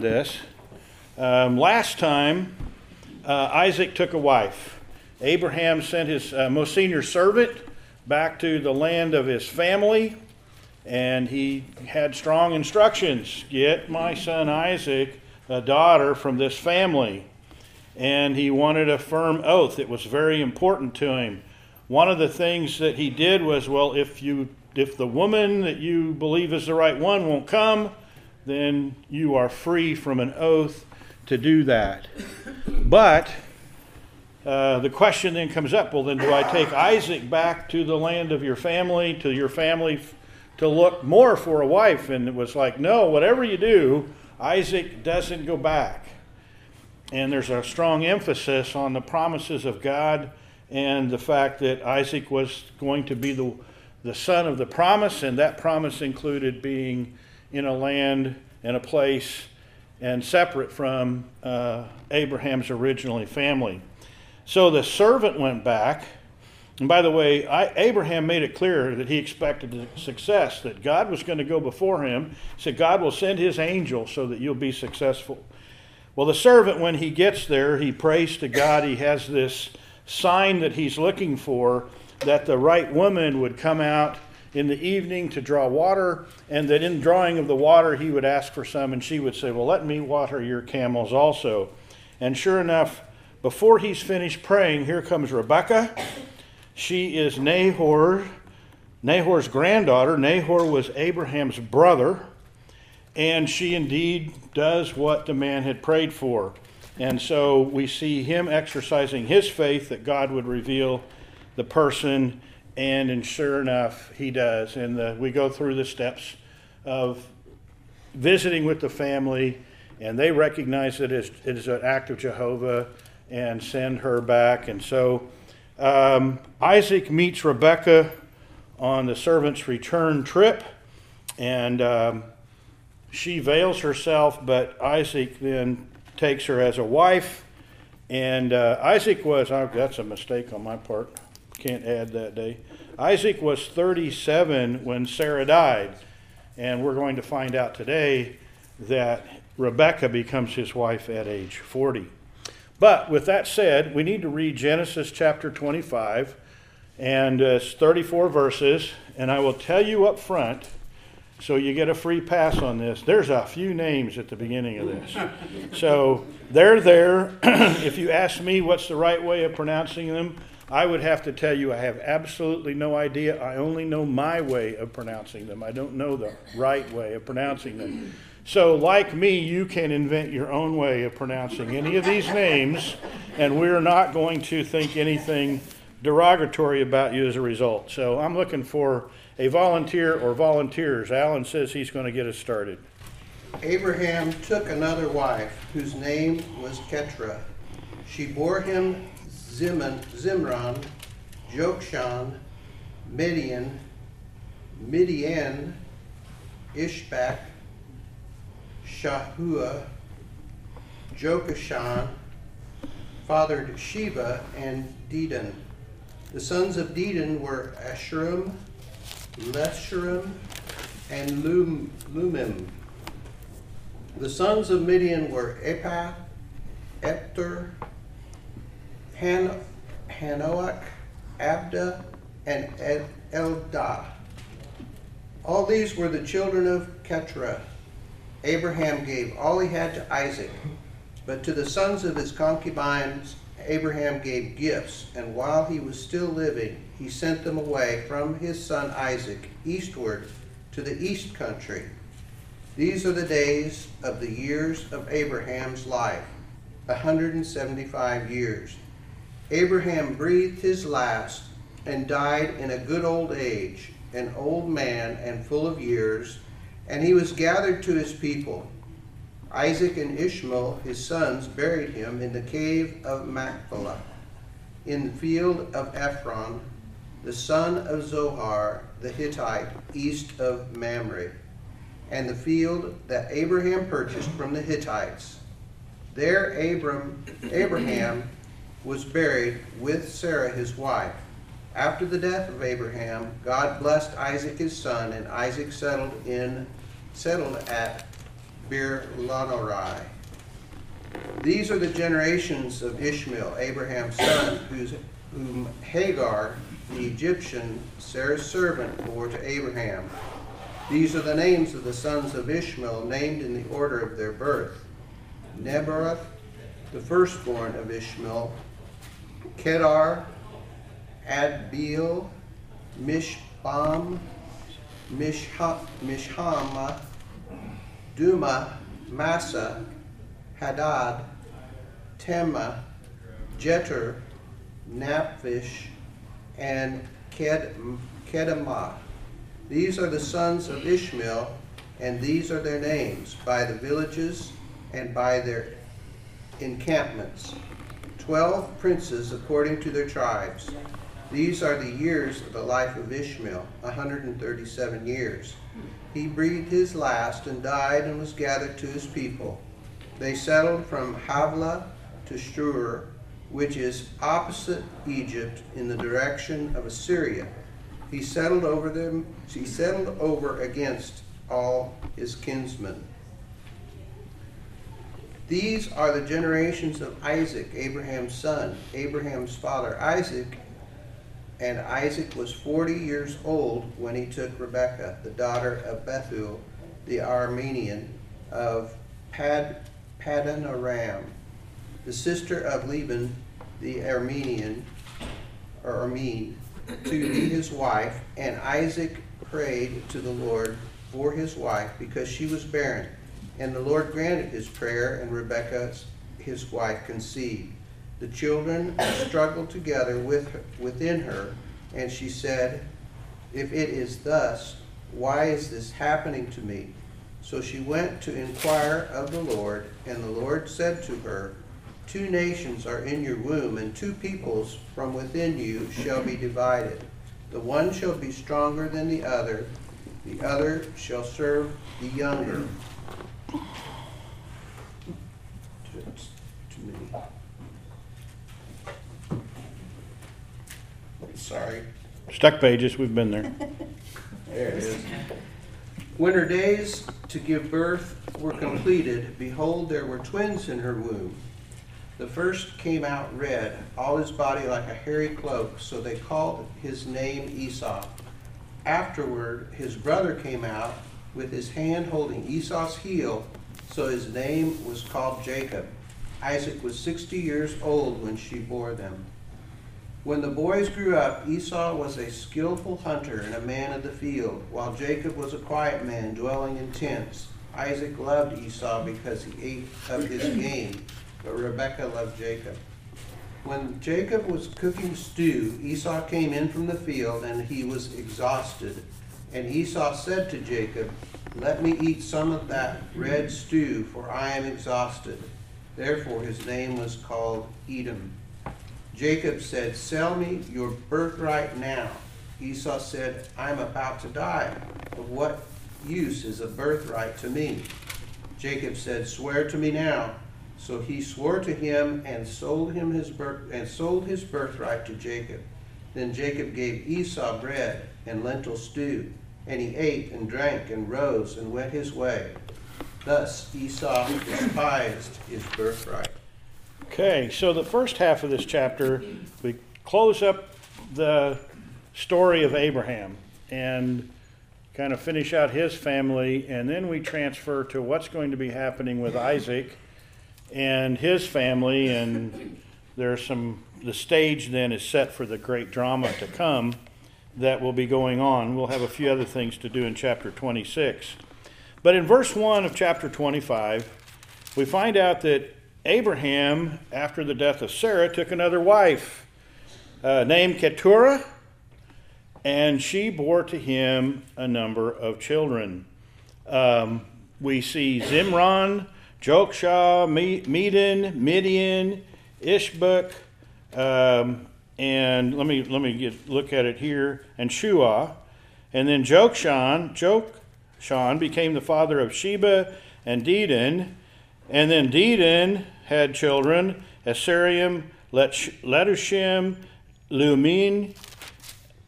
this. Um, last time, uh, Isaac took a wife. Abraham sent his uh, most senior servant back to the land of his family, and he had strong instructions get my son Isaac a daughter from this family. And he wanted a firm oath. It was very important to him. One of the things that he did was well, if, you, if the woman that you believe is the right one won't come, then you are free from an oath to do that. But uh, the question then comes up well, then do I take Isaac back to the land of your family, to your family, to look more for a wife? And it was like, no, whatever you do, Isaac doesn't go back. And there's a strong emphasis on the promises of God and the fact that Isaac was going to be the, the son of the promise, and that promise included being in a land and a place and separate from uh, Abraham's originally family. So the servant went back. And by the way, I, Abraham made it clear that he expected success, that God was going to go before him. He said, God will send his angel so that you'll be successful. Well, the servant, when he gets there, he prays to God. He has this sign that he's looking for that the right woman would come out in the evening to draw water, and that in drawing of the water he would ask for some, and she would say, Well, let me water your camels also. And sure enough, before he's finished praying, here comes Rebecca. She is Nahor, Nahor's granddaughter. Nahor was Abraham's brother, and she indeed does what the man had prayed for. And so we see him exercising his faith that God would reveal the person and, and sure enough, he does. And the, we go through the steps of visiting with the family, and they recognize it as it is an act of Jehovah and send her back. And so um, Isaac meets Rebecca on the servant's return trip, and um, she veils herself, but Isaac then takes her as a wife. And uh, Isaac was, oh, that's a mistake on my part can't add that day. Isaac was 37 when Sarah died, and we're going to find out today that Rebecca becomes his wife at age 40. But with that said, we need to read Genesis chapter 25, and uh, it's 34 verses, and I will tell you up front so you get a free pass on this. There's a few names at the beginning of this. So they're there. if you ask me what's the right way of pronouncing them, I would have to tell you I have absolutely no idea. I only know my way of pronouncing them. I don't know the right way of pronouncing them. So, like me, you can invent your own way of pronouncing any of these names, and we're not going to think anything derogatory about you as a result. So, I'm looking for a volunteer or volunteers. Alan says he's going to get us started. Abraham took another wife, whose name was Keturah. She bore him Zimran, Zimran, Jokshan, Midian, Midian, Ishbak, Shahua, Jokashan, fathered Sheba and Dedan. The sons of Dedan were Ashurim, Leshurim, and Lum, Lumim. The sons of Midian were Epath, Epter, Han, Hanoach, Abda, and Eldah. All these were the children of Keturah. Abraham gave all he had to Isaac, but to the sons of his concubines Abraham gave gifts, and while he was still living, he sent them away from his son Isaac eastward to the east country. These are the days of the years of Abraham's life, a 175 years. Abraham breathed his last and died in a good old age, an old man and full of years, and he was gathered to his people. Isaac and Ishmael, his sons, buried him in the cave of Machpelah, in the field of Ephron, the son of Zohar the Hittite, east of Mamre, and the field that Abraham purchased from the Hittites. There Abram, Abraham was buried with Sarah his wife. After the death of Abraham, God blessed Isaac his son, and Isaac settled in settled at Bir Lanorai. These are the generations of Ishmael, Abraham's son, whose, whom Hagar, the Egyptian, Sarah's servant, bore to Abraham. These are the names of the sons of Ishmael, named in the order of their birth. Nebaioth, the firstborn of Ishmael, Kedar, Adbeel, Mishbam, Mishha, Mishhama, Duma, Massa, Hadad, Tema, Jeter, Naphish, and Ked, Kedemah. These are the sons of Ishmael, and these are their names, by the villages and by their encampments. Twelve princes according to their tribes. These are the years of the life of Ishmael, a 137 years. He breathed his last and died and was gathered to his people. They settled from Havilah to Shur, which is opposite Egypt in the direction of Assyria. He settled over them, he settled over against all his kinsmen. These are the generations of Isaac, Abraham's son, Abraham's father Isaac, and Isaac was forty years old when he took Rebekah, the daughter of Bethuel, the Aramean of Pad, Paddan Aram, the sister of Laban, the Aramean, or Aramean, to be his wife, and Isaac prayed to the Lord for his wife because she was barren. And the Lord granted his prayer, and Rebekah, his wife, conceived. The children struggled together with her, within her, and she said, If it is thus, why is this happening to me? So she went to inquire of the Lord, and the Lord said to her, Two nations are in your womb, and two peoples from within you shall be divided. The one shall be stronger than the other, the other shall serve the younger. To me. Sorry. Stuck pages, we've been there. There it is. When her days to give birth were completed, behold, there were twins in her womb. The first came out red, all his body like a hairy cloak, so they called his name Esau. Afterward, his brother came out with his hand holding Esau's heel, so his name was called Jacob. Isaac was sixty years old when she bore them. When the boys grew up, Esau was a skillful hunter and a man of the field, while Jacob was a quiet man dwelling in tents. Isaac loved Esau because he ate of his game, but Rebekah loved Jacob. When Jacob was cooking stew, Esau came in from the field and he was exhausted. And Esau said to Jacob, Let me eat some of that red stew, for I am exhausted. Therefore his name was called Edom. Jacob said, Sell me your birthright now. Esau said, I am about to die. Of what use is a birthright to me? Jacob said, Swear to me now. So he swore to him and sold him his birth and sold his birthright to Jacob. Then Jacob gave Esau bread and lentil stew, and he ate and drank and rose and went his way. Thus Esau despised his birthright. Okay, so the first half of this chapter, we close up the story of Abraham and kind of finish out his family, and then we transfer to what's going to be happening with Isaac and his family, and there's some, the stage then is set for the great drama to come that will be going on. We'll have a few other things to do in chapter 26. But in verse 1 of chapter 25, we find out that Abraham, after the death of Sarah, took another wife uh, named Keturah, and she bore to him a number of children. Um, we see Zimran, Joksha, Medan, Midian, Ishbak, um, and let me let me get, look at it here, and Shua, and then Jokshan, Jokshan became the father of Sheba and Dedan, and then Dedan had children, Asarium, Letushim, Lumin,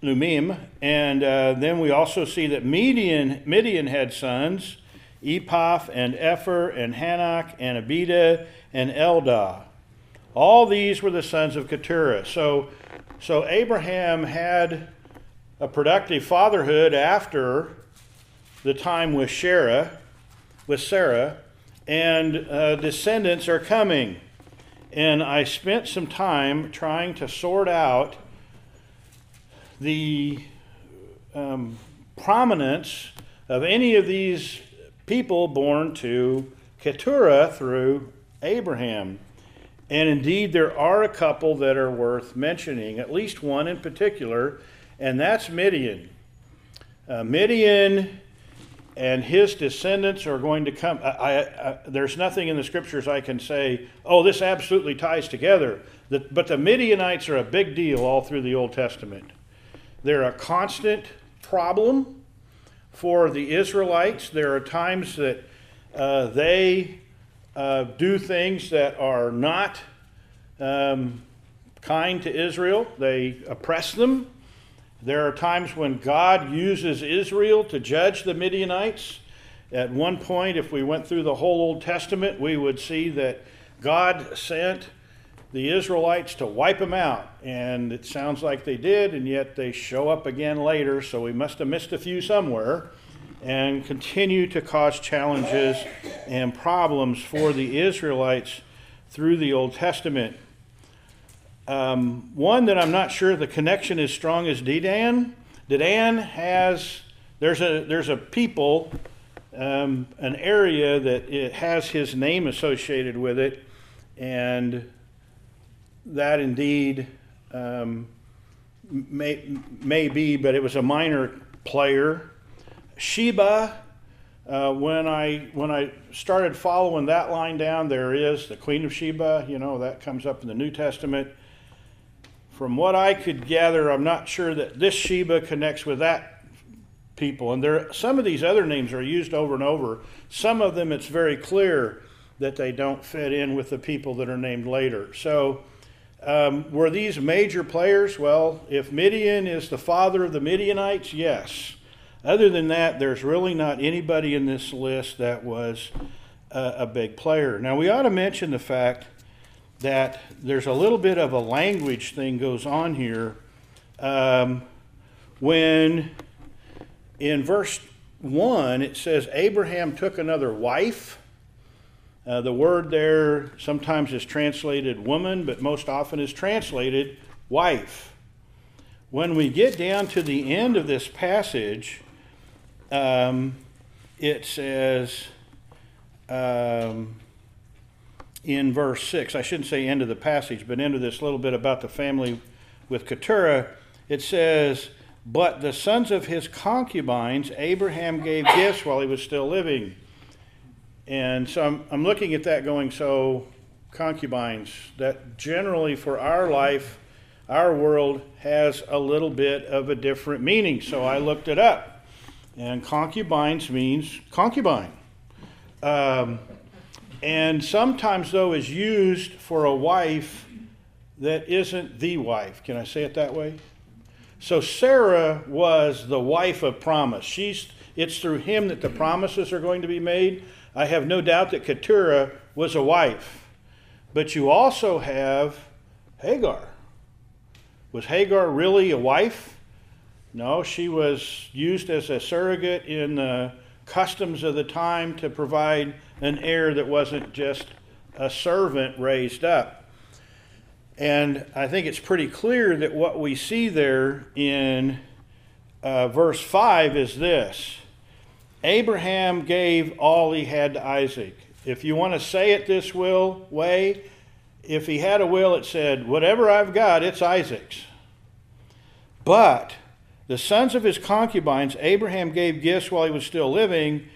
Lumim, and uh, then we also see that Midian, Midian had sons, Ephah, and Epher, and Hanok, and Abida, and Eldah. All these were the sons of Keturah. So, so Abraham had a productive fatherhood after the time with Sarah, with Sarah, and uh, descendants are coming. And I spent some time trying to sort out the um, prominence of any of these people born to Keturah through Abraham. And indeed, there are a couple that are worth mentioning, at least one in particular, and that's Midian. Uh, Midian and his descendants are going to come. I, I, I, there's nothing in the scriptures I can say, oh, this absolutely ties together. The, but the Midianites are a big deal all through the Old Testament. They're a constant problem for the Israelites. There are times that uh, they uh, do things that are not um, kind to Israel, they oppress them. There are times when God uses Israel to judge the Midianites. At one point, if we went through the whole Old Testament, we would see that God sent the Israelites to wipe them out. And it sounds like they did, and yet they show up again later, so we must have missed a few somewhere and continue to cause challenges and problems for the Israelites through the Old Testament. Um, one that I'm not sure the connection is strong as Dedan. Dedan has there's a there's a people, um, an area that it has his name associated with it, and that indeed um, may may be, but it was a minor player. Sheba. Uh, when I when I started following that line down, there is the Queen of Sheba. You know that comes up in the New Testament from what I could gather, I'm not sure that this Sheba connects with that people. And there, some of these other names are used over and over. Some of them, it's very clear that they don't fit in with the people that are named later. So, um, were these major players? Well, if Midian is the father of the Midianites, yes. Other than that, there's really not anybody in this list that was a, a big player. Now, we ought to mention the fact that there's a little bit of a language thing goes on here. Um, when in verse 1 it says abraham took another wife. Uh, the word there sometimes is translated woman but most often is translated wife. When we get down to the end of this passage um, it says um, in verse 6. I shouldn't say end of the passage, but into this little bit about the family with Keturah. It says, But the sons of his concubines, Abraham gave gifts while he was still living. And so I'm, I'm looking at that going, so concubines, that generally for our life, our world has a little bit of a different meaning. So I looked it up. And concubines means concubine. Um, and sometimes, though, is used for a wife that isn't the wife. Can I say it that way? So Sarah was the wife of promise. She's, it's through him that the promises are going to be made. I have no doubt that Keturah was a wife. But you also have Hagar. Was Hagar really a wife? No, she was used as a surrogate in the customs of the time to provide an heir that wasn't just a servant raised up. And I think it's pretty clear that what we see there in uh, verse 5 is this Abraham gave all he had to Isaac. If you want to say it this will, way, if he had a will, it said, Whatever I've got, it's Isaac's. But the sons of his concubines, Abraham gave gifts while he was still living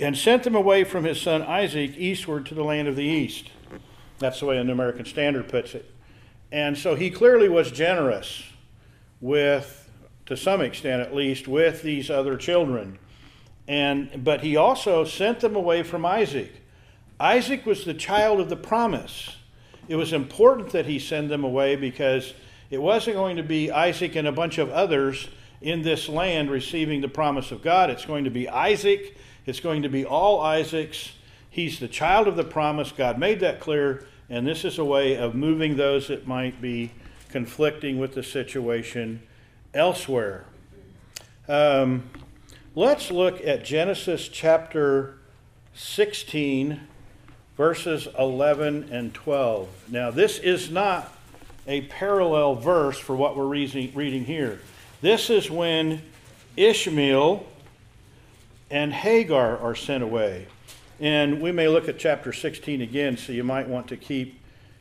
and sent them away from his son Isaac eastward to the land of the east. That's the way an American Standard puts it. And so he clearly was generous with, to some extent at least, with these other children. And, but he also sent them away from Isaac. Isaac was the child of the promise. It was important that he send them away because it wasn't going to be Isaac and a bunch of others in this land receiving the promise of God. It's going to be Isaac It's going to be all Isaac's. He's the child of the promise. God made that clear, and this is a way of moving those that might be conflicting with the situation elsewhere. Um, let's look at Genesis chapter 16, verses 11 and 12. Now, this is not a parallel verse for what we're reading, reading here. This is when Ishmael and Hagar are sent away. And we may look at chapter 16 again, so you might want to keep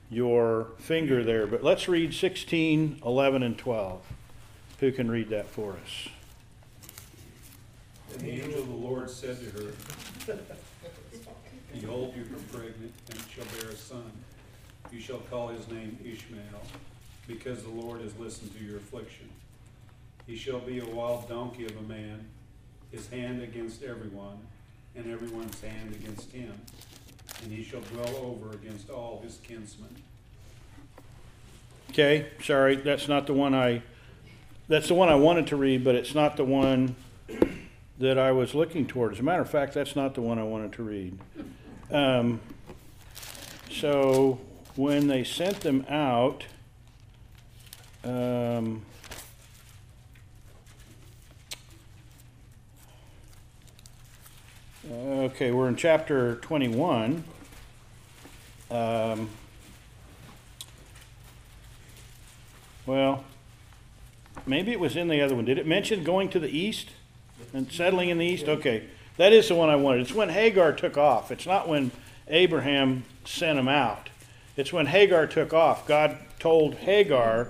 your finger there. But let's read 16, 11, and 12. Who can read that for us? And the angel of the Lord said to her, Behold, you are pregnant, and shall bear a son. You shall call his name Ishmael, because the Lord has listened to your affliction. He shall be a wild donkey of a man, his hand against everyone, and everyone's hand against him. And he shall dwell over against all his kinsmen. Okay, sorry, that's not the one I, that's the one I wanted to read, but it's not the one that I was looking toward. As a matter of fact, that's not the one I wanted to read. Um, so when they sent them out, um, okay, we're in chapter 21. Um, well, maybe it was in the other one. Did it mention going to the east and settling in the east? Okay, that is the one I wanted. It's when Hagar took off. It's not when Abraham sent him out. It's when Hagar took off. God told Hagar,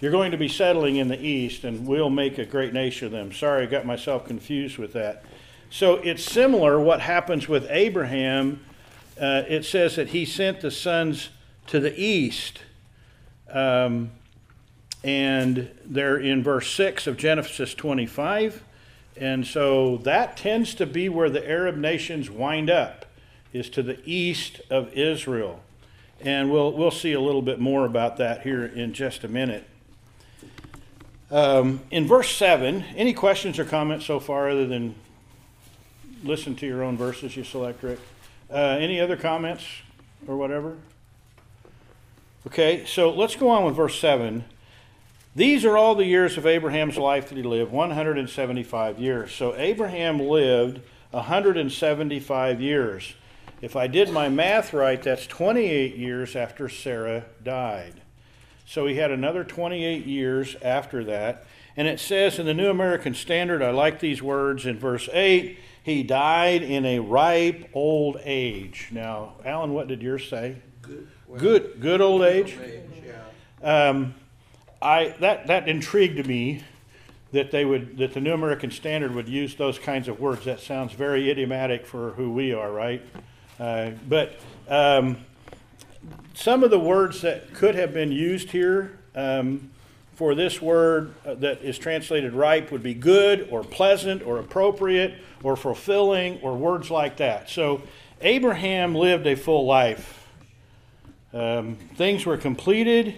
You're going to be settling in the east, and we'll make a great nation of them. Sorry, I got myself confused with that. So it's similar what happens with Abraham. Uh, it says that he sent the sons to the east. Um, and they're in verse 6 of Genesis 25. And so that tends to be where the Arab nations wind up, is to the east of Israel. And we'll, we'll see a little bit more about that here in just a minute. Um, in verse 7, any questions or comments so far other than listen to your own verses you select, Rick? Uh, any other comments or whatever? Okay, so let's go on with verse 7. These are all the years of Abraham's life that he lived 175 years. So Abraham lived 175 years. If I did my math right, that's 28 years after Sarah died. So he had another 28 years after that. And it says in the New American Standard, I like these words in verse 8, he died in a ripe old age. Now, Alan, what did yours say? Good. well, Good, good old age. age, yeah. Um, I that that intrigued me that they would that the New American Standard would use those kinds of words. That sounds very idiomatic for who we are, right? Uh, but um, some of the words that could have been used here um, for this word uh, that is translated ripe would be good or pleasant or appropriate or fulfilling or words like that. So Abraham lived a full life. Um, things were completed.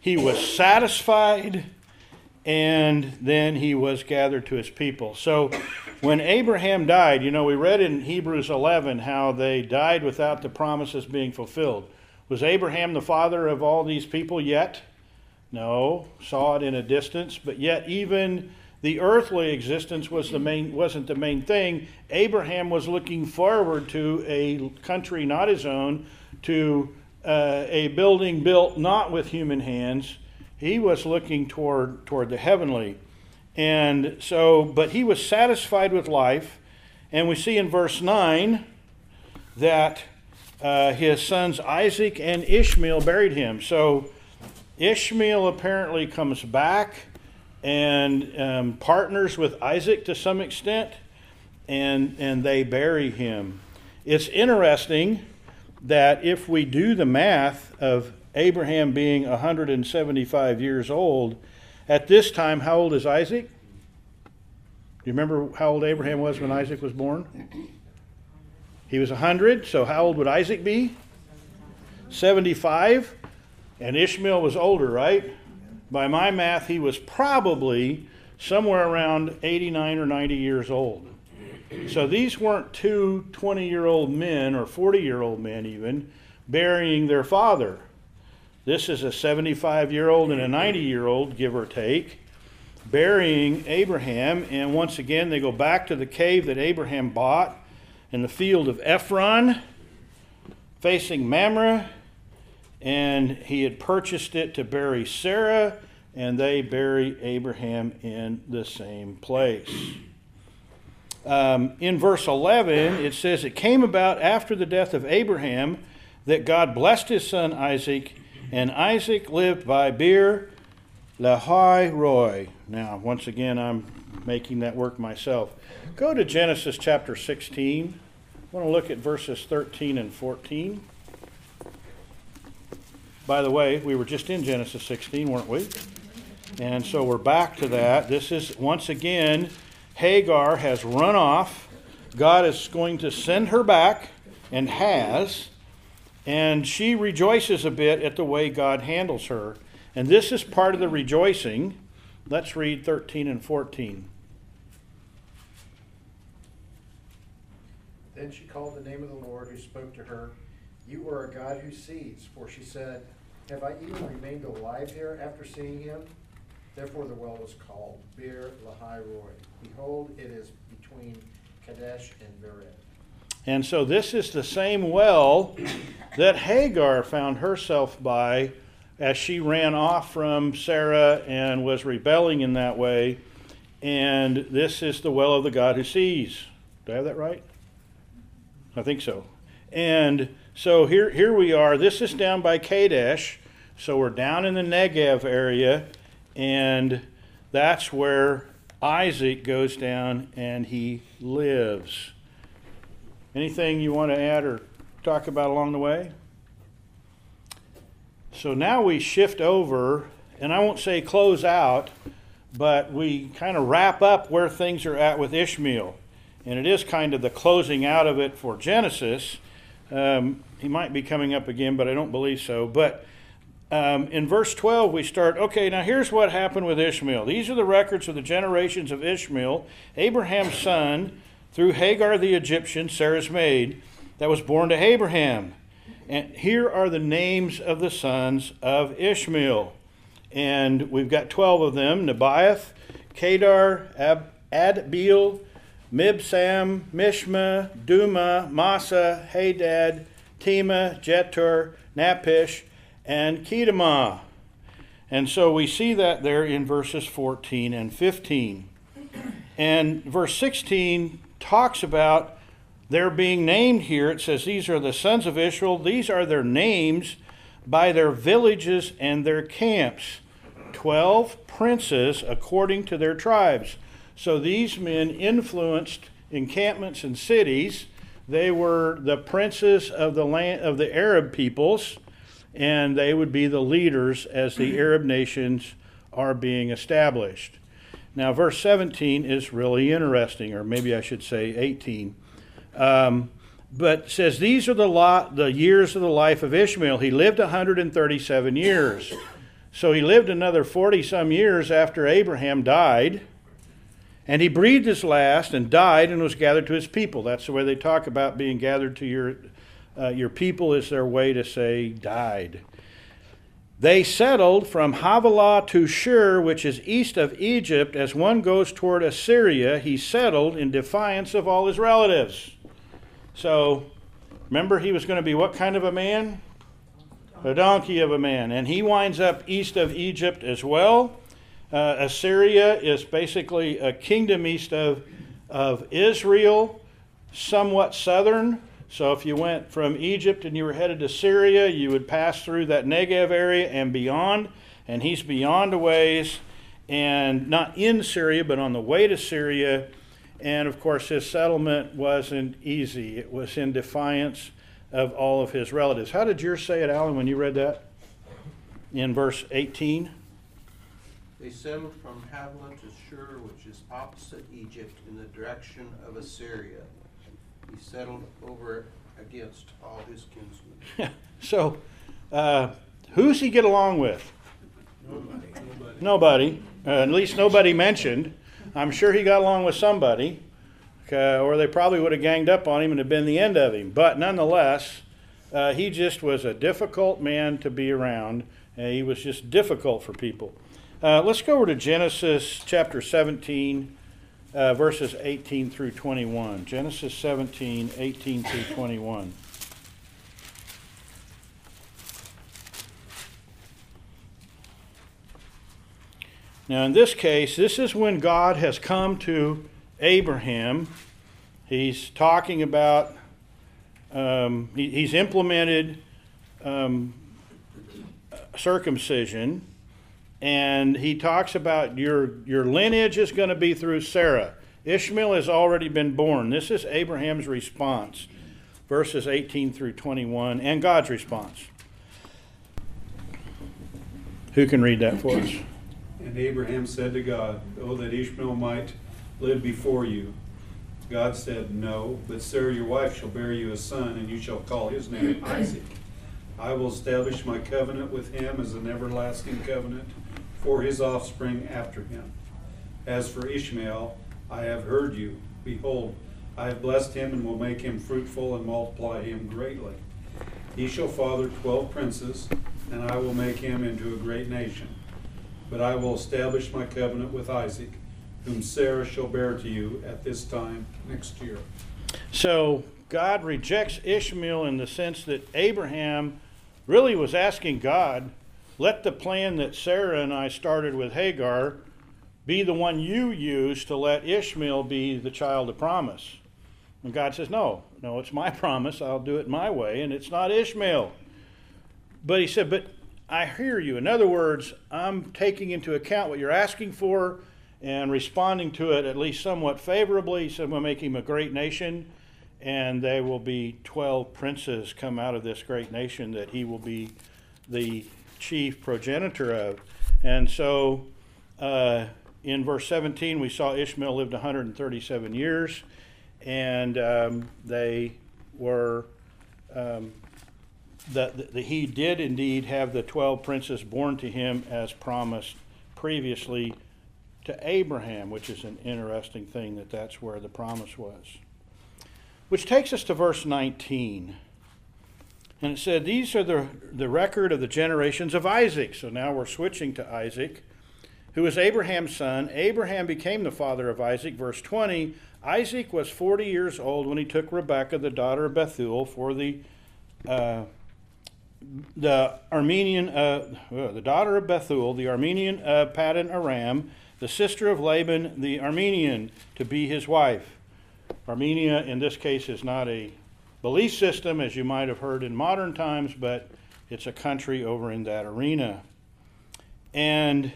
He was satisfied, and then he was gathered to his people. So when Abraham died, you know, we read in Hebrews 11 how they died without the promises being fulfilled. Was Abraham the father of all these people yet? No, saw it in a distance, but yet even the earthly existence was the main wasn't the main thing. Abraham was looking forward to a country not his own, to uh, a building built not with human hands. He was looking toward toward the heavenly, and so, but he was satisfied with life, and we see in verse nine that uh, his sons Isaac and Ishmael buried him. So Ishmael apparently comes back and um, partners with Isaac to some extent, and and they bury him. It's interesting that if we do the math of Abraham being 175 years old, at this time, how old is Isaac? Do you remember how old Abraham was when Isaac was born? He was 100, so how old would Isaac be? 75. And Ishmael was older, right? By my math, he was probably somewhere around 89 or 90 years old. So these weren't two 20 year old men or 40 year old men, even burying their father. This is a 75 year old and a 90 year old, give or take, burying Abraham. And once again, they go back to the cave that Abraham bought in the field of Ephron, facing Mamre. And he had purchased it to bury Sarah, and they bury Abraham in the same place. Um, in verse 11, it says, It came about after the death of Abraham that God blessed his son Isaac, and Isaac lived by Beer Lahai Roy. Now, once again, I'm making that work myself. Go to Genesis chapter 16. I want to look at verses 13 and 14. By the way, we were just in Genesis 16, weren't we? And so we're back to that. This is, once again, Hagar has run off. God is going to send her back, and has. And she rejoices a bit at the way God handles her. And this is part of the rejoicing. Let's read 13 and 14. Then she called the name of the Lord who spoke to her. You are a God who sees. For she said, Have I even remained alive here after seeing him? Therefore the well was called Beer Lahai Roy. Behold, it is between Kadesh and Bered. And so this is the same well that Hagar found herself by as she ran off from Sarah and was rebelling in that way. And this is the well of the God who sees. Do I have that right? I think so. And so here, here we are. This is down by Kadesh. So we're down in the Negev area. And that's where Isaac goes down and he lives. Anything you want to add or talk about along the way? So now we shift over, and I won't say close out, but we kind of wrap up where things are at with Ishmael. And it is kind of the closing out of it for Genesis. Um, he might be coming up again, but I don't believe so. But um, in verse 12, we start okay, now here's what happened with Ishmael. These are the records of the generations of Ishmael, Abraham's son, through Hagar the Egyptian, Sarah's maid, that was born to Abraham. And here are the names of the sons of Ishmael. And we've got 12 of them Nebaioth, Kedar, Ab- Adbeel, Mibsam, Mishma, Duma, Massa, Hadad, Tema, Jetur, Napish, and Kedemah. And so we see that there in verses 14 and 15. And verse 16 talks about their being named here. It says, These are the sons of Israel. These are their names by their villages and their camps. Twelve princes according to their tribes. So these men influenced encampments and cities. They were the princes of the land of the Arab peoples, and they would be the leaders as the Arab nations are being established. Now, verse 17 is really interesting, or maybe I should say 18. Um, but says these are the lot, the years of the life of Ishmael. He lived 137 years. So he lived another 40 some years after Abraham died. And he breathed his last and died and was gathered to his people. That's the way they talk about being gathered to your, uh, your people, is their way to say died. They settled from Havilah to Shur, which is east of Egypt. As one goes toward Assyria, he settled in defiance of all his relatives. So, remember, he was going to be what kind of a man? A donkey of a man. And he winds up east of Egypt as well. Uh, Assyria is basically a kingdom east of, of Israel, somewhat southern. So if you went from Egypt and you were headed to Syria, you would pass through that Negev area and beyond. And he's beyond a ways, and not in Syria, but on the way to Syria. And of course, his settlement wasn't easy, it was in defiance of all of his relatives. How did yours say it, Alan, when you read that? In verse 18? They settled from Havilah to Shur, which is opposite Egypt in the direction of Assyria. He settled over against all his kinsmen. so, uh, who's he get along with? Nobody. Nobody. Uh, at least nobody mentioned. I'm sure he got along with somebody uh, or they probably would have ganged up on him and have been the end of him. But nonetheless, uh, he just was a difficult man to be around. and he was just difficult for people. Uh, let's go over to Genesis chapter 17, uh, verses 18 through 21. Genesis 17, 18 through 21. Now, in this case, this is when God has come to Abraham. He's talking about, um, he, he's implemented um, circumcision, and he talks about your, your lineage is going to be through Sarah. Ishmael has already been born. This is Abraham's response, verses 18 through 21, and God's response. Who can read that for us? And Abraham said to God, Oh, that Ishmael might live before you. God said, No, but Sarah your wife shall bear you a son, and you shall call his name Isaac. I will establish my covenant with him as an everlasting covenant for his offspring after him. As for Ishmael, I have heard you. Behold, I have blessed him and will make him fruitful and multiply him greatly. He shall father twelve princes, and I will make him into a great nation. But I will establish my covenant with Isaac, whom Sarah shall bear to you at this time next year. So God rejects Ishmael in the sense that Abraham really was asking God, let the plan that Sarah and I started with Hagar be the one you use to let Ishmael be the child of promise. And God says, no, no, it's my promise. I'll do it my way, and it's not Ishmael. But he said, but I hear you. In other words, I'm taking into account what you're asking for and responding to it at least somewhat favorably. He said, We'll make him a great nation, and there will be 12 princes come out of this great nation that he will be the chief progenitor of. And so uh, in verse 17, we saw Ishmael lived 137 years, and um, they were. Um, that he did indeed have the 12 princes born to him as promised previously to Abraham, which is an interesting thing that that's where the promise was. Which takes us to verse 19. And it said, These are the, the record of the generations of Isaac. So now we're switching to Isaac, who was Abraham's son. Abraham became the father of Isaac. Verse 20 Isaac was 40 years old when he took Rebekah, the daughter of Bethuel, for the uh, the Armenian, uh, uh, the daughter of Bethuel, the Armenian of Paddan Aram, the sister of Laban, the Armenian, to be his wife. Armenia, in this case, is not a belief system, as you might have heard in modern times, but it's a country over in that arena. And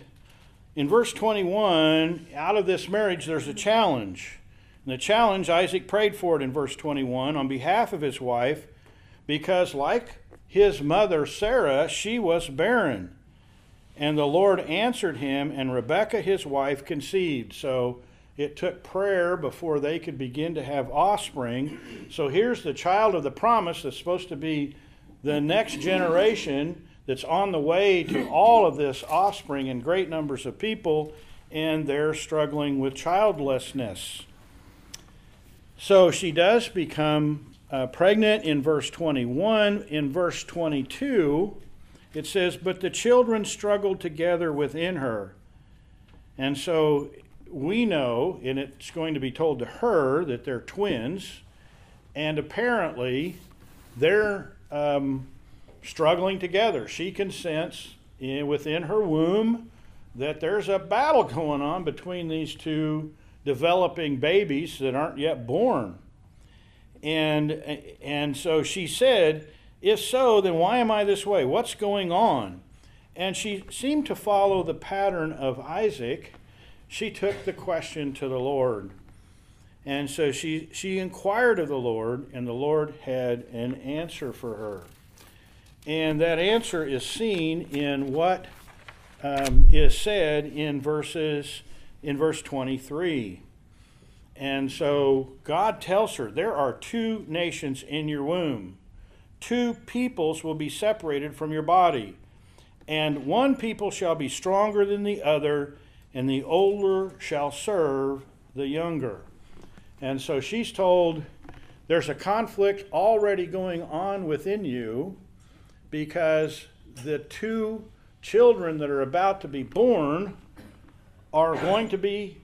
in verse 21, out of this marriage, there's a challenge. And the challenge, Isaac prayed for it in verse 21 on behalf of his wife, because, like his mother Sarah, she was barren. And the Lord answered him, and Rebekah, his wife, conceived. So it took prayer before they could begin to have offspring. So here's the child of the promise that's supposed to be the next generation that's on the way to all of this offspring and great numbers of people, and they're struggling with childlessness. So she does become uh, pregnant in verse 21. In verse 22, it says, But the children struggled together within her. And so we know, and it's going to be told to her, that they're twins. And apparently, they're um, struggling together. She can sense in, within her womb that there's a battle going on between these two developing babies that aren't yet born. And, and so she said, If so, then why am I this way? What's going on? And she seemed to follow the pattern of Isaac. She took the question to the Lord. And so she, she inquired of the Lord, and the Lord had an answer for her. And that answer is seen in what um, is said in verses in verse 23. And so God tells her, There are two nations in your womb. Two peoples will be separated from your body. And one people shall be stronger than the other, and the older shall serve the younger. And so she's told there's a conflict already going on within you because the two children that are about to be born are going to be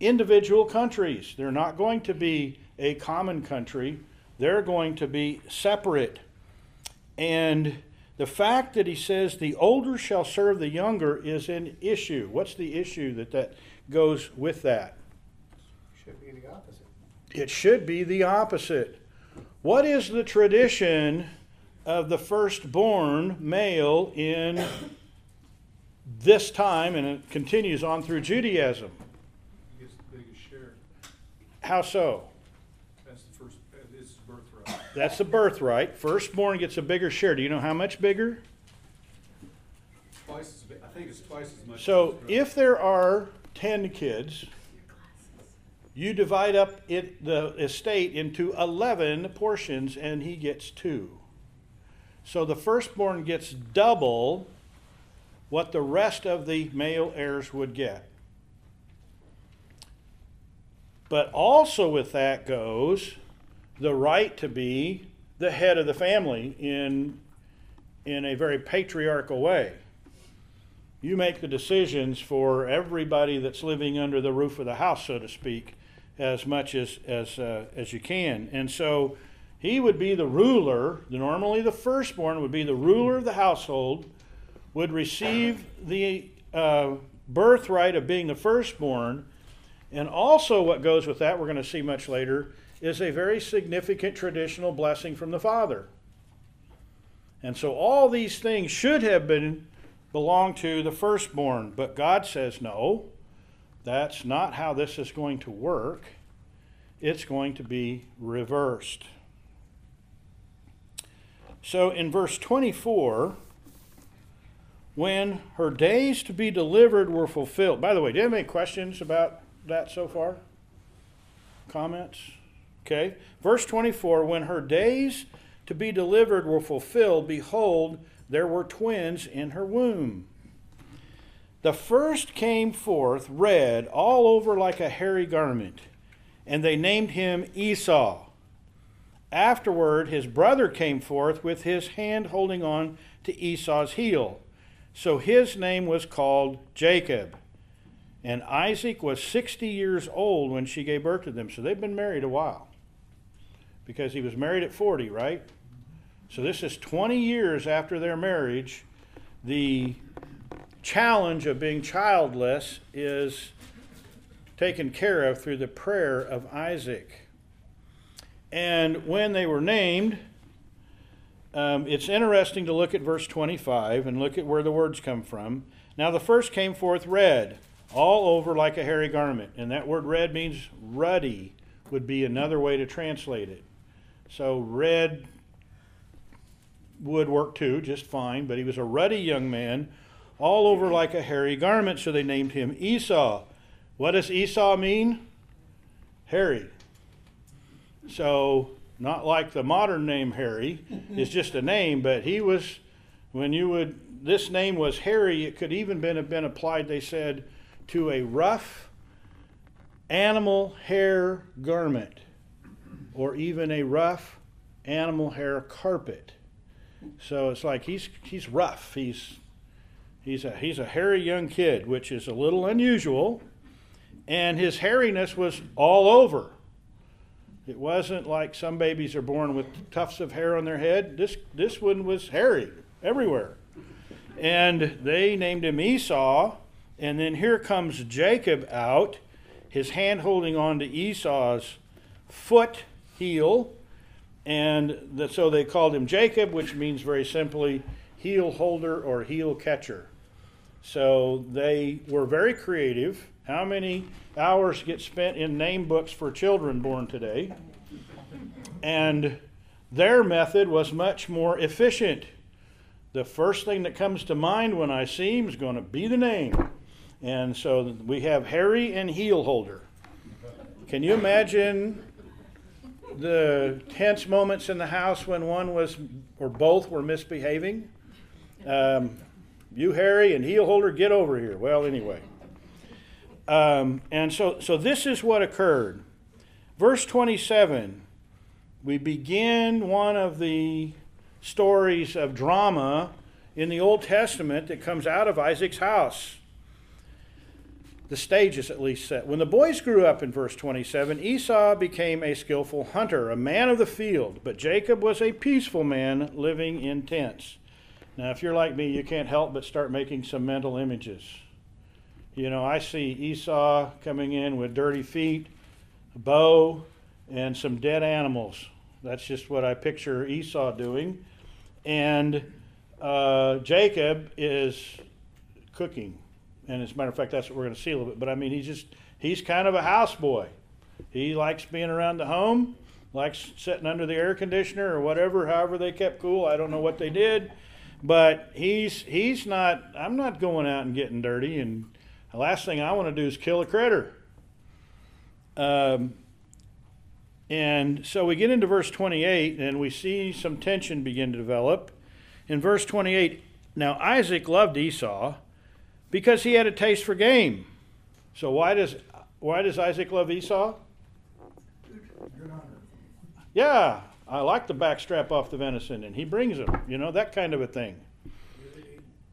individual countries. They're not going to be a common country, they're going to be separate. And the fact that he says the older shall serve the younger is an issue. What's the issue that that goes with that? It should be the opposite. It should be the opposite. What is the tradition of the firstborn male in this time, and it continues on through Judaism? He gets the biggest share. How so? That's the first, that is his birthright. That's the birthright. Firstborn gets a bigger share. Do you know how much bigger? Twice as big, I think it's twice as much. So brother. if there are 10 kids, you divide up it, the estate into 11 portions and he gets two. So the firstborn gets double what the rest of the male heirs would get. But also with that goes the right to be the head of the family in, in a very patriarchal way you make the decisions for everybody that's living under the roof of the house, so to speak, as much as as uh, as you can. And so he would be the ruler. Normally, the firstborn would be the ruler of the household, would receive the uh, birthright of being the firstborn, and also what goes with that, we're going to see much later, is a very significant traditional blessing from the father. And so all these things should have been belong to the firstborn. But God says, no, that's not how this is going to work. It's going to be reversed. So in verse 24, when her days to be delivered were fulfilled. By the way, do you have any questions about that so far? Comments? Okay. Verse 24 When her days to be delivered were fulfilled, behold, there were twins in her womb. The first came forth red all over like a hairy garment, and they named him Esau. Afterward, his brother came forth with his hand holding on to Esau's heel. So his name was called Jacob. And Isaac was 60 years old when she gave birth to them. So they've been married a while. Because he was married at 40, right? So this is 20 years after their marriage. The challenge of being childless is taken care of through the prayer of Isaac. And when they were named, um, it's interesting to look at verse 25 and look at where the words come from. Now, the first came forth red, all over like a hairy garment. And that word red means ruddy, would be another way to translate it. So, red would work too, just fine, but he was a ruddy young man, all over like a hairy garment, so they named him Esau. What does Esau mean? Hairy. So, not like the modern name Harry, it's just a name, but he was, when you would, this name was Harry, it could even been, have been applied, they said, to a rough animal hair garment, or even a rough animal hair carpet. So it's like he's he's rough. He's he's a he's a hairy young kid, which is a little unusual, and his hairiness was all over. It wasn't like some babies are born with tufts of hair on their head. This this one was hairy everywhere. And they named him Esau, and then here comes Jacob out, his hand holding on to Esau's foot heel, and the, so they called him Jacob, which means very simply heel holder or heel catcher. So they were very creative. How many hours get spent in name books for children born today? And their method was much more efficient. The first thing that comes to mind when I see him is going to be the name. And so we have Harry and heel holder. Can you imagine the tense moments in the house when one was or both were misbehaving? Um, you, Harry, and heel holder, get over here. Well, anyway. Um, and so, so this is what occurred. Verse 27, we begin one of the stories of drama in the Old Testament that comes out of Isaac's house. The stage is at least set. When the boys grew up in verse 27, Esau became a skillful hunter, a man of the field, but Jacob was a peaceful man living in tents. Now, if you're like me, you can't help but start making some mental images. You know, I see Esau coming in with dirty feet, a bow, and some dead animals. That's just what I picture Esau doing. And uh, Jacob is cooking. And as a matter of fact, that's what we're going to see a little bit. But I mean, he's just, he's kind of a houseboy. He likes being around the home, likes sitting under the air conditioner or whatever, however they kept cool. I don't know what they did. But he's, he's not, I'm not going out and getting dirty. And the last thing I want to do is kill a critter. Um, and so we get into verse 28 and we see some tension begin to develop. In verse 28, now Isaac loved Esau because he had a taste for game. So why does why does Isaac love Esau? Yeah, I like the backstrap off the venison, and he brings them. You know that kind of a thing.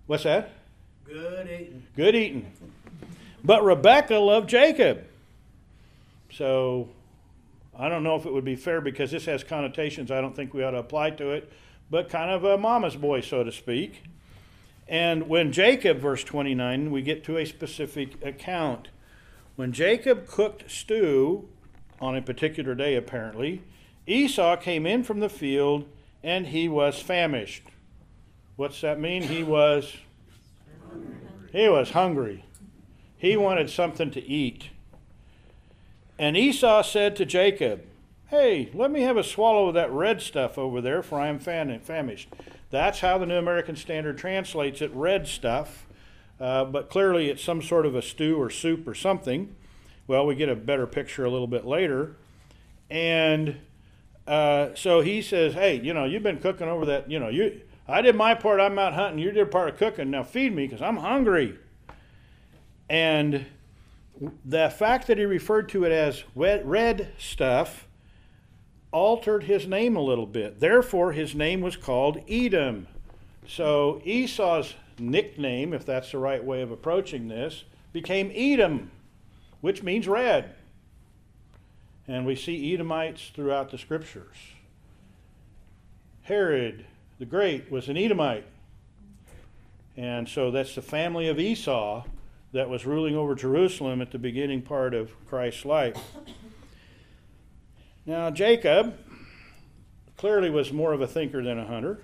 What's that? Good eating. Good eating. But Rebecca loved Jacob. So I don't know if it would be fair because this has connotations I don't think we ought to apply to it, but kind of a mama's boy, so to speak. And when Jacob, verse 29, we get to a specific account. When Jacob cooked stew on a particular day, apparently, Esau came in from the field and he was famished. What's that mean? He was he was hungry. He wanted something to eat. And Esau said to Jacob, Hey, let me have a swallow of that red stuff over there, for I am famished. That's how the New American Standard translates it red stuff, uh, but clearly it's some sort of a stew or soup or something. Well, we get a better picture a little bit later. And uh, so he says, Hey, you know, you've been cooking over that, you know, you. I did my part, I'm out hunting, you did part of cooking, now feed me because I'm hungry. And the fact that he referred to it as red stuff altered his name a little bit. Therefore, his name was called Edom. So Esau's nickname, if that's the right way of approaching this, became Edom, which means red. And we see Edomites throughout the scriptures. Herod the Great was an Edomite. And so that's the family of Esau that was ruling over Jerusalem at the beginning part of Christ's life. Now, Jacob clearly was more of a thinker than a hunter.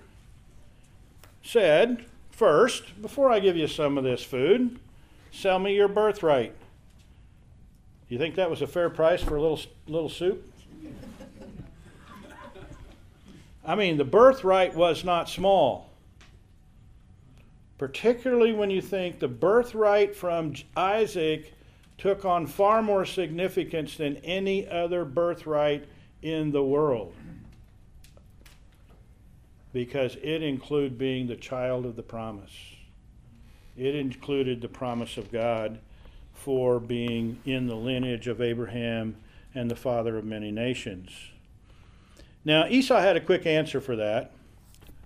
Said, First, before I give you some of this food, sell me your birthright. You think that was a fair price for a little, little soup? I mean, the birthright was not small particularly when you think the birthright from Isaac took on far more significance than any other birthright in the world because it included being the child of the promise. It included the promise of God for being in the lineage of Abraham and the father of many nations. Now, Esau had a quick answer for that.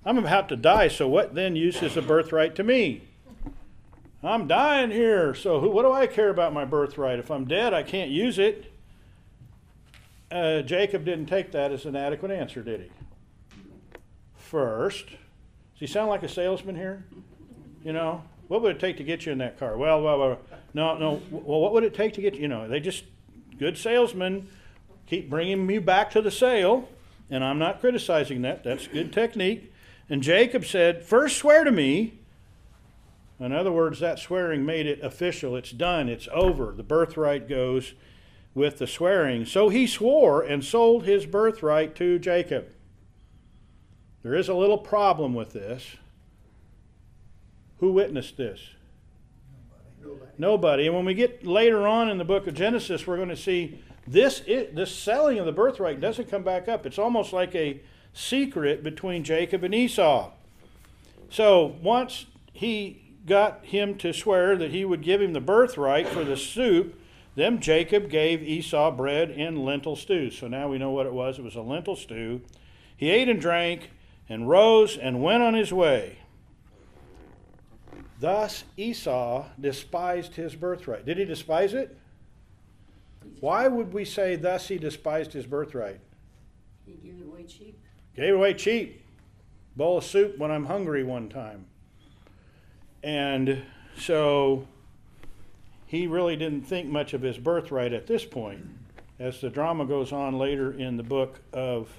I'm about to die, so what then use is a birthright to me? I'm dying here, so who, what do I care about my birthright? If I'm dead, I can't use it. Uh, Jacob didn't take that as an adequate answer, did he? First, does he sound like a salesman here? You know, what would it take to get you in that car? Well, well, well no, no. Well, what would it take to get you? You know, they just good salesmen keep bringing me back to the sale, and I'm not criticizing that. That's good technique. And Jacob said, First swear to me. In other words, that swearing made it official. It's done. It's over. The birthright goes with the swearing. So he swore and sold his birthright to Jacob. There is a little problem with this. Who witnessed this? Nobody. Nobody. And when we get later on in the book of Genesis, we're going to see this, it, this selling of the birthright doesn't come back up. It's almost like a secret between Jacob and Esau. So once he got him to swear that he would give him the birthright for the soup Then Jacob gave Esau bread and lentil stew. So now we know what it was. It was a lentil stew. He ate and drank and rose and went on his way. Thus Esau despised his birthright. Did he despise it? Why would we say thus he despised his birthright? He gave it away cheap. Gave it away cheap. Bowl of soup when I'm hungry one time. And so he really didn't think much of his birthright at this point. As the drama goes on later in the book of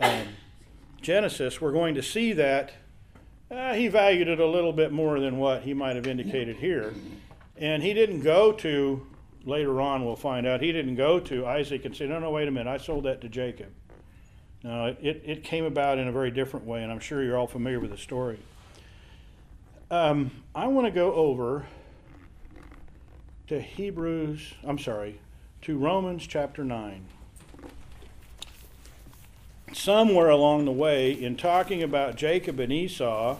um, Genesis, we're going to see that uh, he valued it a little bit more than what he might have indicated here. And he didn't go to, later on we'll find out, he didn't go to Isaac and say, no, no, wait a minute, I sold that to Jacob. No, it, it, it came about in a very different way, and I'm sure you're all familiar with the story. Um, I want to go over to Hebrews, I'm sorry, to Romans chapter 9. Somewhere along the way, in talking about Jacob and Esau,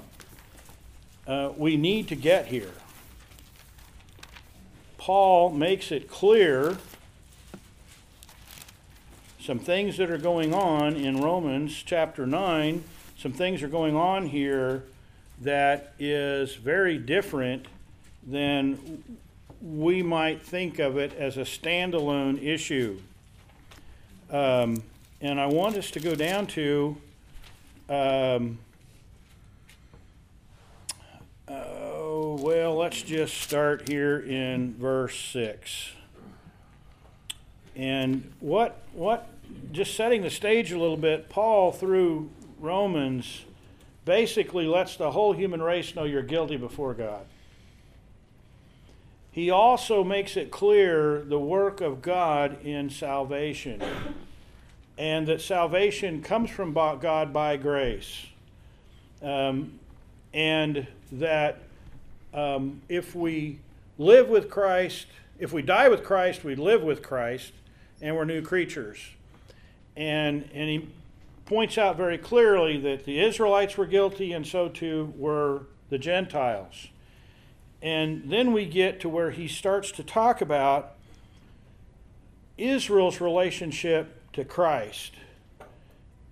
uh, we need to get here. Paul makes it clear some things that are going on in Romans chapter 9. Some things are going on here that is very different than we might think of it as a standalone issue. Um, and I want us to go down to um, oh, well, let's just start here in verse 6. And what, what, just setting the stage a little bit, Paul, through Romans, basically lets the whole human race know you're guilty before God. He also makes it clear the work of God in salvation, and that salvation comes from God by grace. Um, and that um, if we live with Christ, if we die with Christ, we live with Christ, and we're new creatures. And, and he points out very clearly that the Israelites were guilty, and so too were the Gentiles. And then we get to where he starts to talk about Israel's relationship to Christ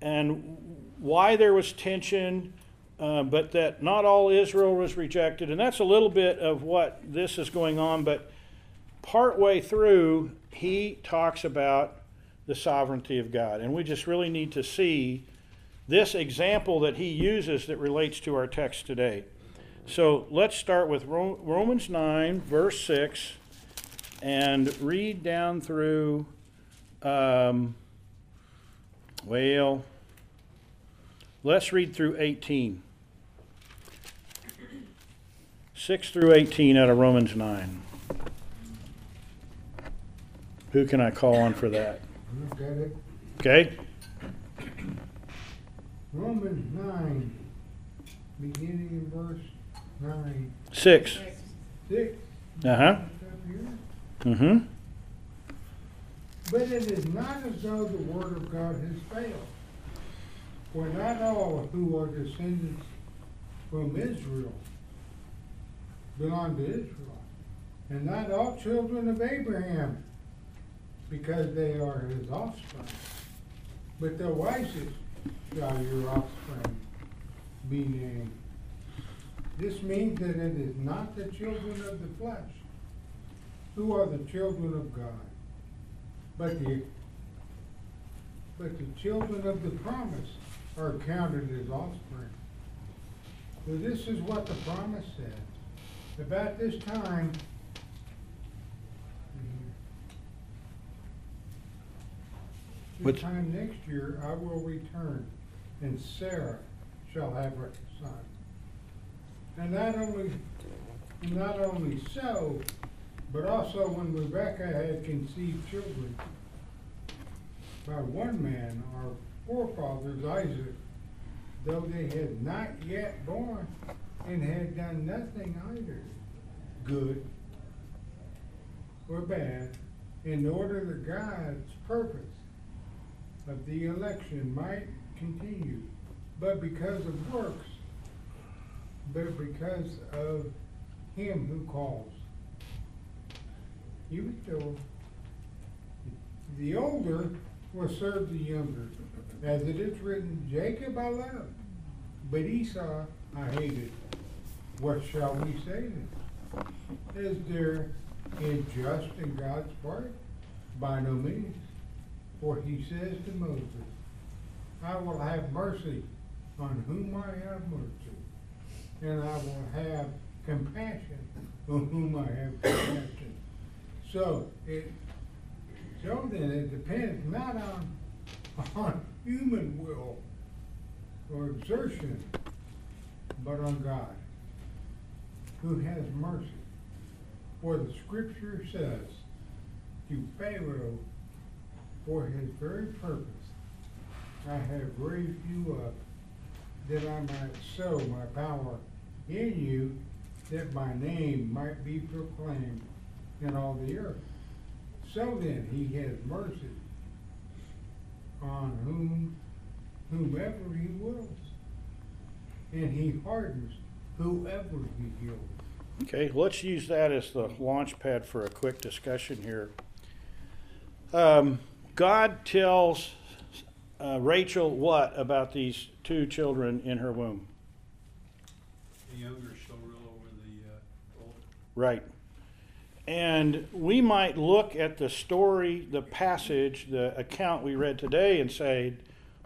and why there was tension, uh, but that not all Israel was rejected. And that's a little bit of what this is going on. But partway through, he talks about the sovereignty of God. And we just really need to see this example that he uses that relates to our text today. So let's start with Romans 9, verse 6, and read down through, um, well, let's read through 18. 6 through 18 out of Romans 9. Who can I call on for that? Okay? Romans nine, beginning in verse 6. six. Uh huh. Mm hmm. But it is not as though the word of God has failed. For not all who are descendants from Israel belong to Israel, and not all children of Abraham, because they are his offspring. But through Isaac shall your offspring be named. This means that it is not the children of the flesh who are the children of God, but the but the children of the promise are counted as offspring. So this is what the promise said. About this time, this time next year, I will return, and Sarah shall have a son. And not only, not only so, but also when Rebekah had conceived children by one man, our forefathers Isaac, though they had not yet born and had done nothing either, good or bad, in order that God's purpose of the election might continue, but because of works, but because of him who calls. You told, the older will serve the younger. As it is written, Jacob I loved, but Esau I hated. What shall we say then? Is there injustice in God's part? By no means. For he says to Moses, I will have mercy on whom I have mercy, and I will have compassion on whom I have compassion. So it, so then it depends not on, on human will or exertion, but on God, who has mercy. For the scripture says to Pharaoh, for his very purpose, I have raised you up, that I might show my power in you, that my name might be proclaimed in all the earth. So then he has mercy on whom whomever he wills, and he hardens whoever he wills. Okay, let's use that as the launch pad for a quick discussion here. Um, God tells uh, Rachel what about these two children in her womb? Younger shall rule over the uh, older. Right. And we might look at the story, the passage, the account we read today and say,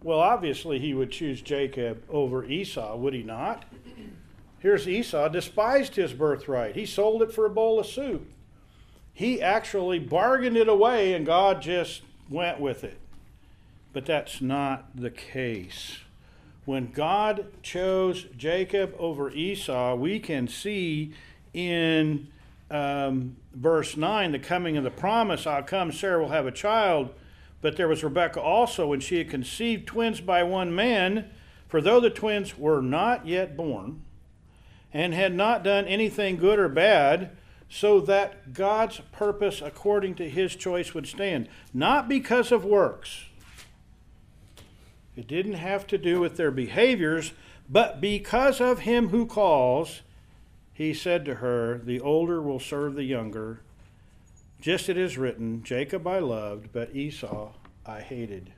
well, obviously he would choose Jacob over Esau, would he not? Here's Esau, despised his birthright. He sold it for a bowl of soup. He actually bargained it away, and God just went with it. But that's not the case. When God chose Jacob over Esau, we can see in um, verse 9 the coming of the promise I'll come, Sarah will have a child. But there was Rebekah also, when she had conceived twins by one man. For though the twins were not yet born, and had not done anything good or bad, so that God's purpose according to his choice would stand. Not because of works. It didn't have to do with their behaviors, but because of him who calls, he said to her, The older will serve the younger. Just it is written, Jacob I loved, but Esau I hated.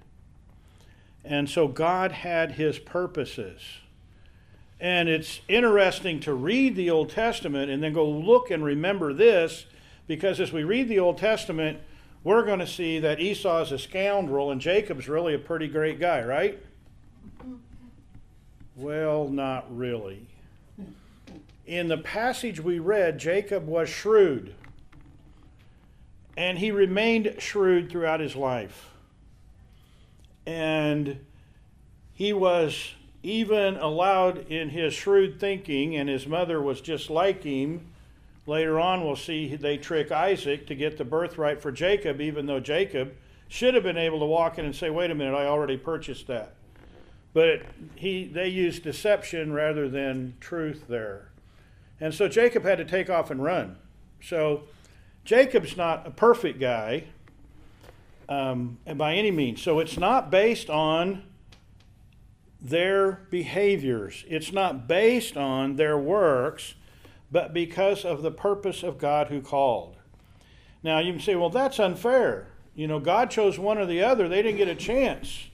And so God had his purposes. And it's interesting to read the Old Testament and then go look and remember this, because as we read the Old Testament, we're going to see that Esau is a scoundrel and Jacob's really a pretty great guy, right? Well, not really. In the passage we read, Jacob was shrewd, and he remained shrewd throughout his life. And he was even allowed in his shrewd thinking, and his mother was just like him. Later on, we'll see they trick Isaac to get the birthright for Jacob, even though Jacob should have been able to walk in and say, Wait a minute, I already purchased that. But he, they used deception rather than truth there. And so Jacob had to take off and run. So Jacob's not a perfect guy um, by any means. So it's not based on their behaviors. It's not based on their works, but because of the purpose of God who called. Now, you can say, well, that's unfair. You know, God chose one or the other, they didn't get a chance.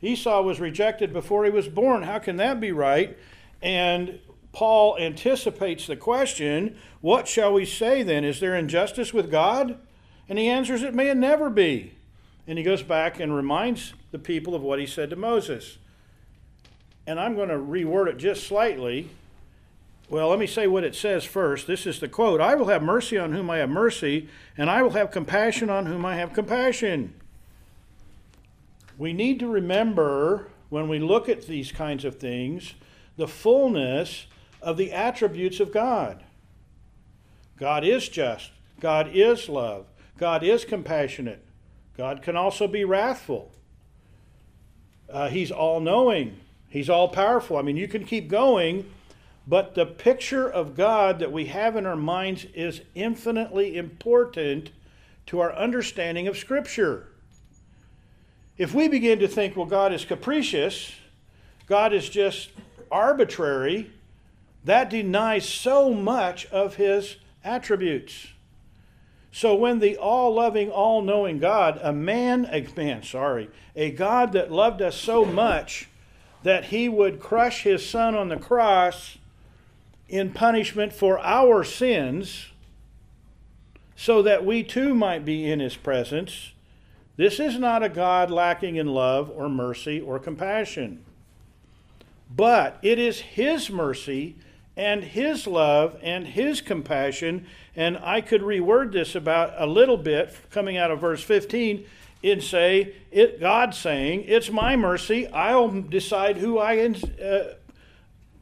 Esau was rejected before he was born. How can that be right? And Paul anticipates the question what shall we say then? Is there injustice with God? And he answers, it may never be. And he goes back and reminds the people of what he said to Moses and I'm going to reword it just slightly. Well, let me say what it says first. This is the quote I will have mercy on whom I have mercy, and I will have compassion on whom I have compassion. We need to remember when we look at these kinds of things the fullness of the attributes of God. God is just, God is love, God is compassionate, God can also be wrathful. Uh, he's all knowing. He's all powerful. I mean, you can keep going, but the picture of God that we have in our minds is infinitely important to our understanding of Scripture. If we begin to think, well, God is capricious, God is just arbitrary, that denies so much of his attributes. So when the all loving, all knowing God, a man, a man, sorry, a God that loved us so much that he would crush his son on the cross in punishment for our sins, so that we too might be in his presence, this is not a God lacking in love or mercy or compassion. But it is his mercy and his love and his compassion. And I could reword this about a little bit coming out of verse 15 and say, it, God saying, It's my mercy. I'll decide who I uh,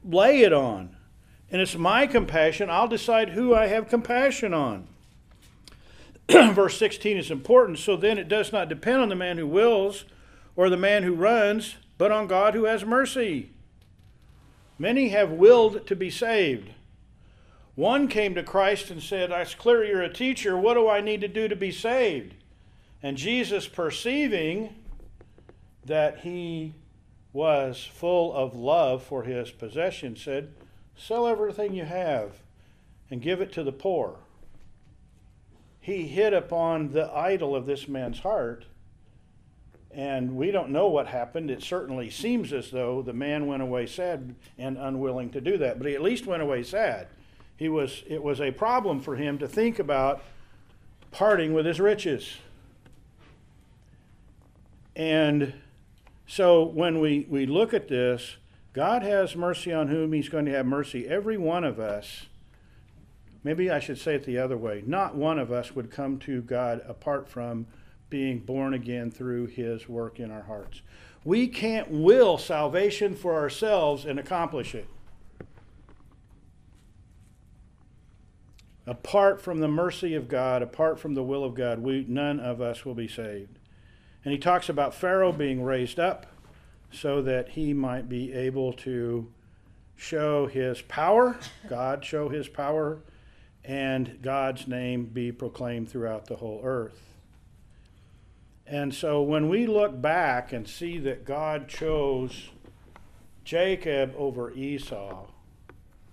lay it on. And it's my compassion. I'll decide who I have compassion on. verse 16 is important. So then it does not depend on the man who wills or the man who runs, but on God who has mercy. Many have willed to be saved. One came to Christ and said, It's clear you're a teacher. What do I need to do to be saved? And Jesus, perceiving that he was full of love for his possession, said, Sell everything you have and give it to the poor. He hit upon the idol of this man's heart and we don't know what happened. It certainly seems as though the man went away sad and unwilling to do that, but he at least went away sad. He was, it was a problem for him to think about parting with his riches. And so when we, we look at this, God has mercy on whom he's going to have mercy. Every one of us, maybe I should say it the other way, not one of us would come to God apart from being born again through his work in our hearts. We can't will salvation for ourselves and accomplish it. Apart from the mercy of God, apart from the will of God, we none of us will be saved. And he talks about Pharaoh being raised up so that he might be able to show his power, God show his power, and God's name be proclaimed throughout the whole earth. And so when we look back and see that God chose Jacob over Esau,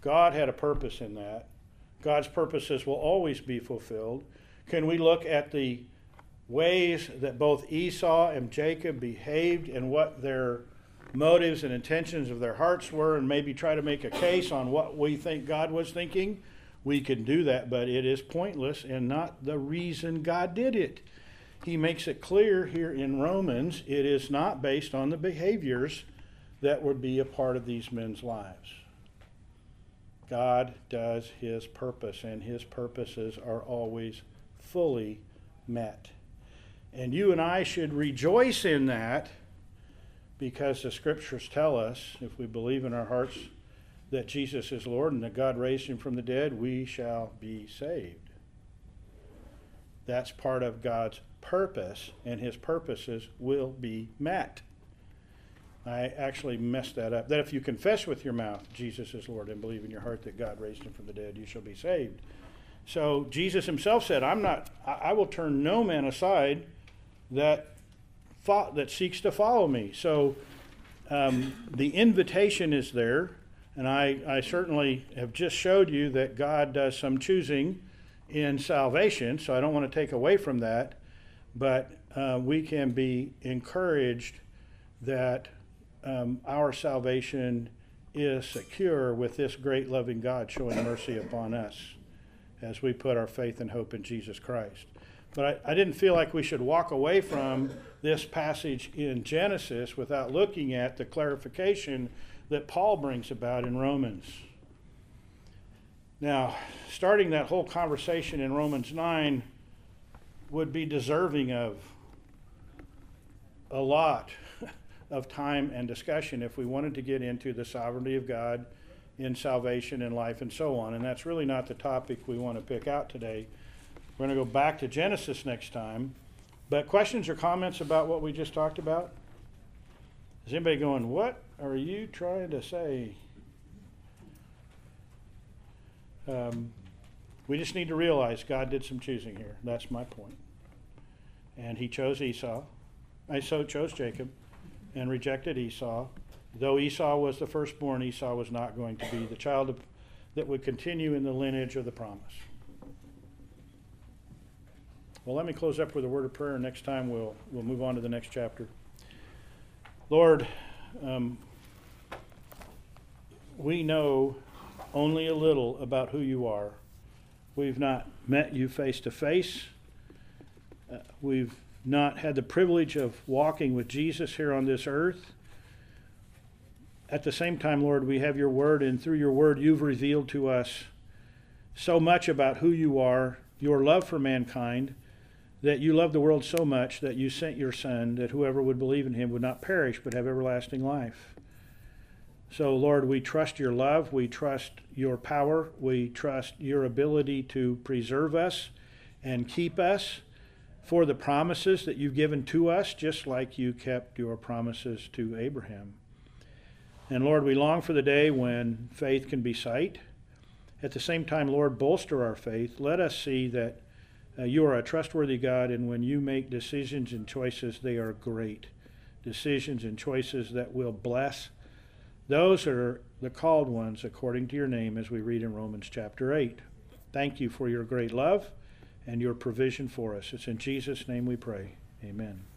God had a purpose in that. God's purposes will always be fulfilled. Can we look at the ways that both Esau and Jacob behaved and what their motives and intentions of their hearts were and maybe try to make a case on what we think God was thinking? We can do that, but it is pointless and not the reason God did it he makes it clear here in Romans it is not based on the behaviors that would be a part of these men's lives. God does his purpose, and his purposes are always fully met. And you and I should rejoice in that because the scriptures tell us, if we believe in our hearts that Jesus is Lord and that God raised him from the dead, we shall be saved. That's part of God's purpose, and his purposes will be met. I actually messed that up. That if you confess with your mouth Jesus is Lord and believe in your heart that God raised him from the dead, you shall be saved. So Jesus himself said, I'm not, I will turn no man aside that that seeks to follow me. So um, the invitation is there, and I, I certainly have just showed you that God does some choosing in salvation, so I don't want to take away from that but uh, we can be encouraged that um, our salvation is secure with this great loving God showing mercy upon us as we put our faith and hope in Jesus Christ. But I, I, didn't feel like we should walk away from this passage in Genesis without looking at the clarification that Paul brings about in Romans. Now, starting that whole conversation in Romans 9 would be deserving of a lot of time and discussion if we wanted to get into the sovereignty of God in salvation and life and so on. And that's really not the topic we want to pick out today. We're going to go back to Genesis next time. But questions or comments about what we just talked about? Is anybody going, What are you trying to say? Um, we just need to realize God did some choosing here. That's my point. and he chose Esau. So chose Jacob and rejected Esau. Though Esau was the firstborn, Esau was not going to be the child of, that would continue in the lineage of the promise. Well, let me close up with a word of prayer. Next time we'll, we'll move on to the next chapter. Lord, um, we know only a little about who you are. We've not met you face to face. Uh, We've not had the privilege of walking with Jesus here on this earth. At the same time, Lord, we have your word, and through your word, you've revealed to us so much about who you are, your love for mankind, that you loved the world so much that you sent your Son, that whoever would believe in him would not perish but have everlasting life. So, Lord, we trust your love. We trust your power. We trust your ability to preserve us and keep us for the promises that you've given to us, just like you kept your promises to Abraham. And Lord, we long for the day when faith can be sight. At the same time, Lord, bolster our faith. Let us see that uh, you are a trustworthy God, and when you make decisions and choices, they are great. Decisions and choices that will bless those are the called ones according to your name, as we read in Romans chapter 8. Thank you for your great love and your provision for us. It's in Jesus' name we pray. Amen.